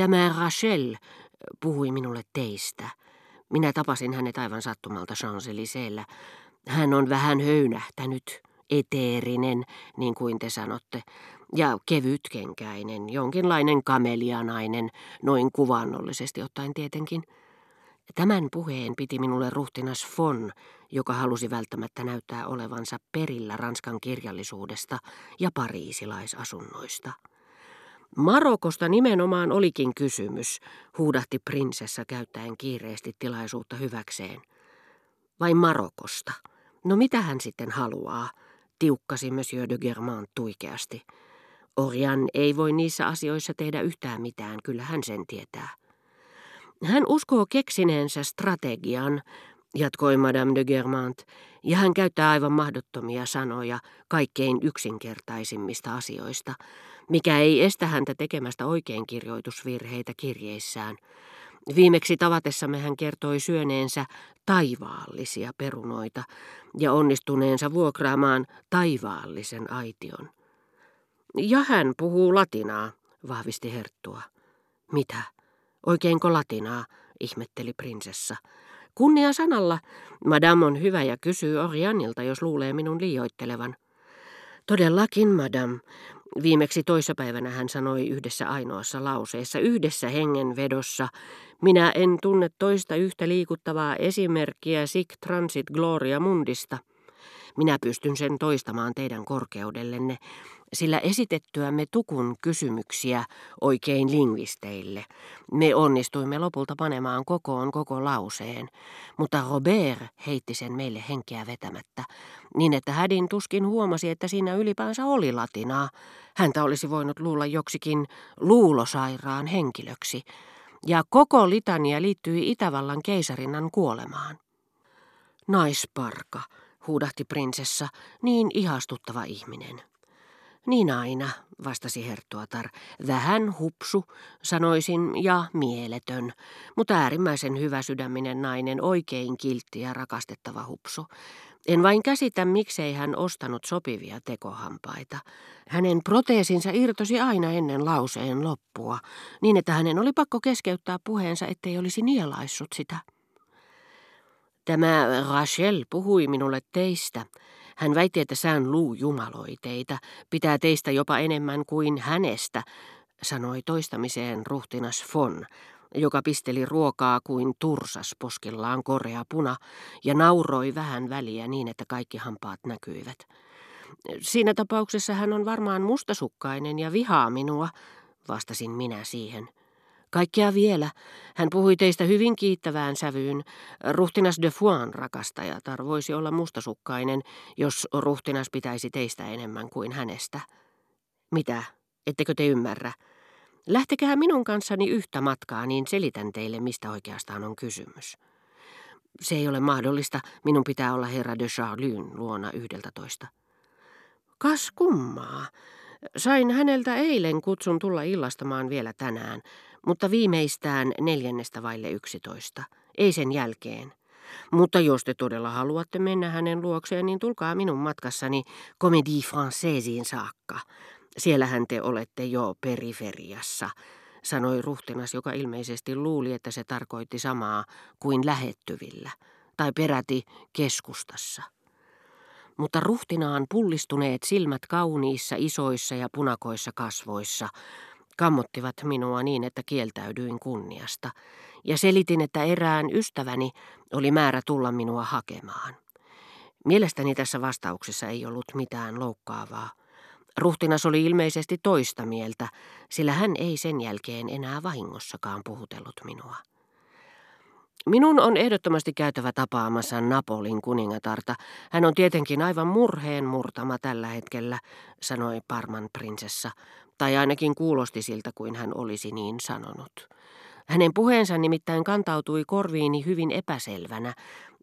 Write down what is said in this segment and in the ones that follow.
Tämä Rachel puhui minulle teistä. Minä tapasin hänet aivan sattumalta champs Hän on vähän höynähtänyt, eteerinen, niin kuin te sanotte, ja kevytkenkäinen, jonkinlainen kamelianainen, noin kuvannollisesti ottaen tietenkin. Tämän puheen piti minulle ruhtinas Fon, joka halusi välttämättä näyttää olevansa perillä Ranskan kirjallisuudesta ja pariisilaisasunnoista. Marokosta nimenomaan olikin kysymys, huudahti prinsessa käyttäen kiireesti tilaisuutta hyväkseen. Vai Marokosta? No mitä hän sitten haluaa? tiukkasi Monsieur de Germain tuikeasti. Orjan ei voi niissä asioissa tehdä yhtään mitään, kyllä hän sen tietää. Hän uskoo keksineensä strategian, jatkoi Madame de Germant, ja hän käyttää aivan mahdottomia sanoja kaikkein yksinkertaisimmista asioista, mikä ei estä häntä tekemästä oikein kirjoitusvirheitä kirjeissään. Viimeksi tavatessamme hän kertoi syöneensä taivaallisia perunoita ja onnistuneensa vuokraamaan taivaallisen aition. Ja hän puhuu latinaa, vahvisti Herttua. Mitä? Oikeinko latinaa? ihmetteli prinsessa. Kunnia sanalla. Madame on hyvä ja kysyy Orianilta, jos luulee minun liioittelevan. Todellakin, madame. Viimeksi toissapäivänä hän sanoi yhdessä ainoassa lauseessa, yhdessä hengenvedossa, minä en tunne toista yhtä liikuttavaa esimerkkiä sic transit gloria mundista. Minä pystyn sen toistamaan teidän korkeudellenne, sillä esitettyämme tukun kysymyksiä oikein lingvisteille. Me onnistuimme lopulta panemaan kokoon koko lauseen, mutta Robert heitti sen meille henkeä vetämättä, niin että hädin tuskin huomasi, että siinä ylipäänsä oli latinaa. Häntä olisi voinut luulla joksikin luulosairaan henkilöksi, ja koko litania liittyi Itävallan keisarinnan kuolemaan. Naisparka, huudahti prinsessa, niin ihastuttava ihminen. Niin aina, vastasi Herttuatar. Vähän hupsu, sanoisin, ja mieletön, mutta äärimmäisen hyvä sydäminen nainen, oikein kiltti ja rakastettava hupsu. En vain käsitä, miksei hän ostanut sopivia tekohampaita. Hänen proteesinsa irtosi aina ennen lauseen loppua, niin että hänen oli pakko keskeyttää puheensa, ettei olisi nielaissut sitä. Tämä Rachel puhui minulle teistä, hän väitti, että sään luu jumaloi teitä, pitää teistä jopa enemmän kuin hänestä, sanoi toistamiseen ruhtinas Fon, joka pisteli ruokaa kuin tursas poskillaan korea puna ja nauroi vähän väliä niin, että kaikki hampaat näkyivät. Siinä tapauksessa hän on varmaan mustasukkainen ja vihaa minua, vastasin minä siihen. Kaikkea vielä. Hän puhui teistä hyvin kiittävään sävyyn. Ruhtinas de Fuan rakastajatar voisi olla mustasukkainen, jos ruhtinas pitäisi teistä enemmän kuin hänestä. Mitä? Ettekö te ymmärrä? Lähtekää minun kanssani yhtä matkaa, niin selitän teille, mistä oikeastaan on kysymys. Se ei ole mahdollista. Minun pitää olla herra de Charlyn luona yhdeltä toista. Kas kummaa. Sain häneltä eilen kutsun tulla illastamaan vielä tänään, mutta viimeistään neljännestä vaille yksitoista, ei sen jälkeen. Mutta jos te todella haluatte mennä hänen luokseen, niin tulkaa minun matkassani Comédie Françaisiin saakka. Siellähän te olette jo periferiassa, sanoi ruhtinas, joka ilmeisesti luuli, että se tarkoitti samaa kuin lähettyvillä, tai peräti keskustassa. Mutta ruhtinaan pullistuneet silmät kauniissa, isoissa ja punakoissa kasvoissa kammottivat minua niin, että kieltäydyin kunniasta, ja selitin, että erään ystäväni oli määrä tulla minua hakemaan. Mielestäni tässä vastauksessa ei ollut mitään loukkaavaa. Ruhtinas oli ilmeisesti toista mieltä, sillä hän ei sen jälkeen enää vahingossakaan puhutellut minua. Minun on ehdottomasti käytävä tapaamassa Napolin kuningatarta. Hän on tietenkin aivan murheen murtama tällä hetkellä, sanoi Parman prinsessa, tai ainakin kuulosti siltä kuin hän olisi niin sanonut. Hänen puheensa nimittäin kantautui korviini hyvin epäselvänä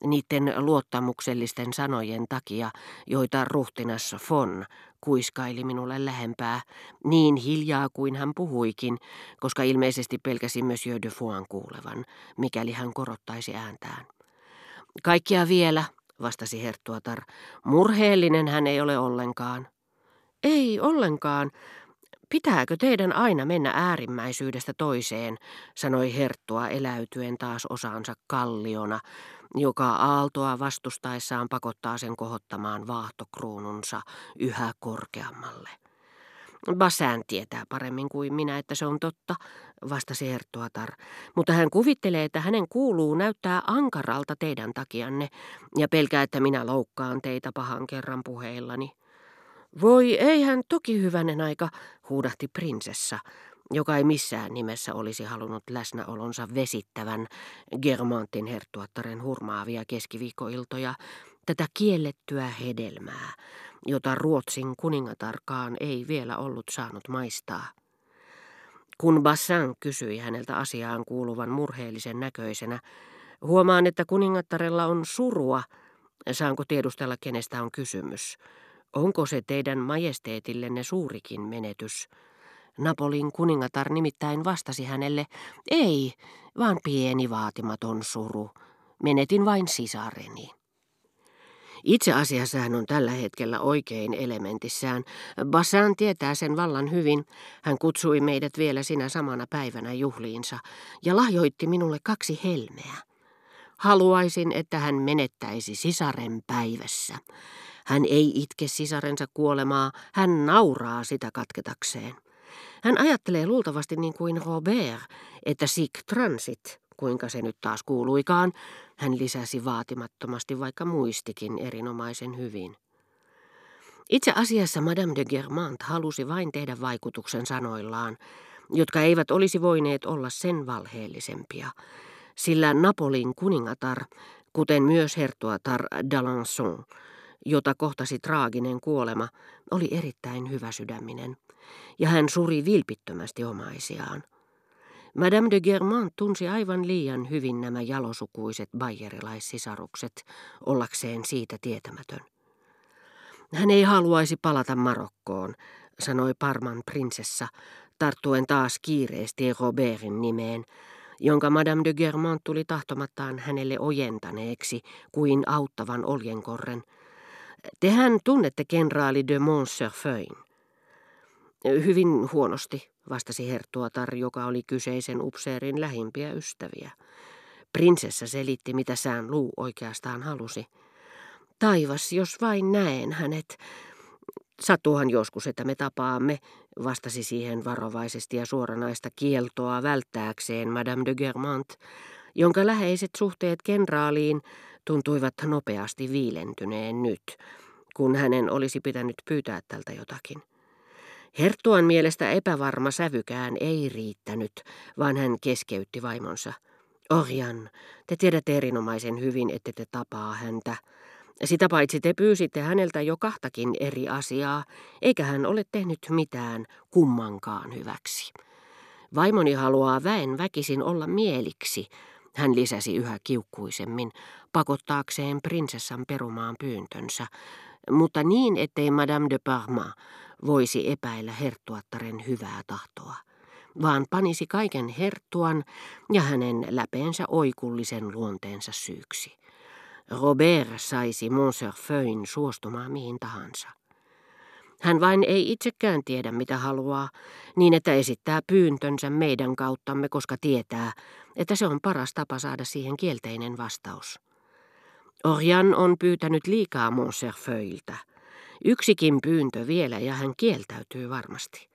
niiden luottamuksellisten sanojen takia, joita ruhtinas Fon kuiskaili minulle lähempää, niin hiljaa kuin hän puhuikin, koska ilmeisesti pelkäsi Monsieur de Fouan kuulevan, mikäli hän korottaisi ääntään. Kaikkia vielä, vastasi Herttuatar. Murheellinen hän ei ole ollenkaan. Ei ollenkaan. Pitääkö teidän aina mennä äärimmäisyydestä toiseen, sanoi Herttua eläytyen taas osaansa kalliona, joka aaltoa vastustaessaan pakottaa sen kohottamaan vaahtokruununsa yhä korkeammalle. Basään tietää paremmin kuin minä, että se on totta, vastasi Herttuatar, mutta hän kuvittelee, että hänen kuuluu näyttää ankaralta teidän takianne ja pelkää, että minä loukkaan teitä pahan kerran puheillani. Voi eihän toki hyvänen aika, huudahti prinsessa, joka ei missään nimessä olisi halunnut läsnäolonsa vesittävän Germantin herttuattaren hurmaavia keskiviikkoiltoja, tätä kiellettyä hedelmää, jota Ruotsin kuningatarkaan ei vielä ollut saanut maistaa. Kun Bassan kysyi häneltä asiaan kuuluvan murheellisen näköisenä, huomaan, että kuningattarella on surua. Saanko tiedustella, kenestä on kysymys? Onko se teidän majesteetillenne suurikin menetys? Napolin kuningatar nimittäin vastasi hänelle, ei, vaan pieni vaatimaton suru. Menetin vain sisareni. Itse asiassa hän on tällä hetkellä oikein elementissään. Bassan tietää sen vallan hyvin. Hän kutsui meidät vielä sinä samana päivänä juhliinsa ja lahjoitti minulle kaksi helmeä. Haluaisin, että hän menettäisi sisaren päivässä. Hän ei itke sisarensa kuolemaa, hän nauraa sitä katketakseen. Hän ajattelee luultavasti niin kuin Robert, että sic transit, kuinka se nyt taas kuuluikaan, hän lisäsi vaatimattomasti, vaikka muistikin erinomaisen hyvin. Itse asiassa Madame de Germant halusi vain tehdä vaikutuksen sanoillaan, jotka eivät olisi voineet olla sen valheellisempia, sillä Napolin kuningatar, kuten myös hertuatar d'Alençon, jota kohtasi traaginen kuolema, oli erittäin hyväsydäminen, ja hän suri vilpittömästi omaisiaan. Madame de Germant tunsi aivan liian hyvin nämä jalosukuiset bayerilaissisarukset, ollakseen siitä tietämätön. Hän ei haluaisi palata Marokkoon, sanoi Parman prinsessa, tarttuen taas kiireesti Robertin nimeen, jonka Madame de Germant tuli tahtomattaan hänelle ojentaneeksi kuin auttavan oljenkorren – Tehän tunnette kenraali de Montserfeuin. Hyvin huonosti, vastasi herttuatar, joka oli kyseisen upseerin lähimpiä ystäviä. Prinsessa selitti, mitä sään luu oikeastaan halusi. Taivas, jos vain näen hänet. Sattuuhan joskus, että me tapaamme, vastasi siihen varovaisesti ja suoranaista kieltoa välttääkseen Madame de Germant, jonka läheiset suhteet kenraaliin tuntuivat nopeasti viilentyneen nyt, kun hänen olisi pitänyt pyytää tältä jotakin. Herttuan mielestä epävarma sävykään ei riittänyt, vaan hän keskeytti vaimonsa. Orjan, te tiedätte erinomaisen hyvin, että te tapaa häntä. Sitä paitsi te pyysitte häneltä jo kahtakin eri asiaa, eikä hän ole tehnyt mitään kummankaan hyväksi. Vaimoni haluaa väen väkisin olla mieliksi, hän lisäsi yhä kiukkuisemmin, pakottaakseen prinsessan perumaan pyyntönsä, mutta niin, ettei Madame de Parma voisi epäillä herttuattaren hyvää tahtoa, vaan panisi kaiken herttuan ja hänen läpeensä oikullisen luonteensa syyksi. Robert saisi Montserfeuin suostumaan mihin tahansa. Hän vain ei itsekään tiedä, mitä haluaa, niin että esittää pyyntönsä meidän kauttamme, koska tietää, että se on paras tapa saada siihen kielteinen vastaus. Orjan on pyytänyt liikaa Montserfeuilta. Yksikin pyyntö vielä ja hän kieltäytyy varmasti.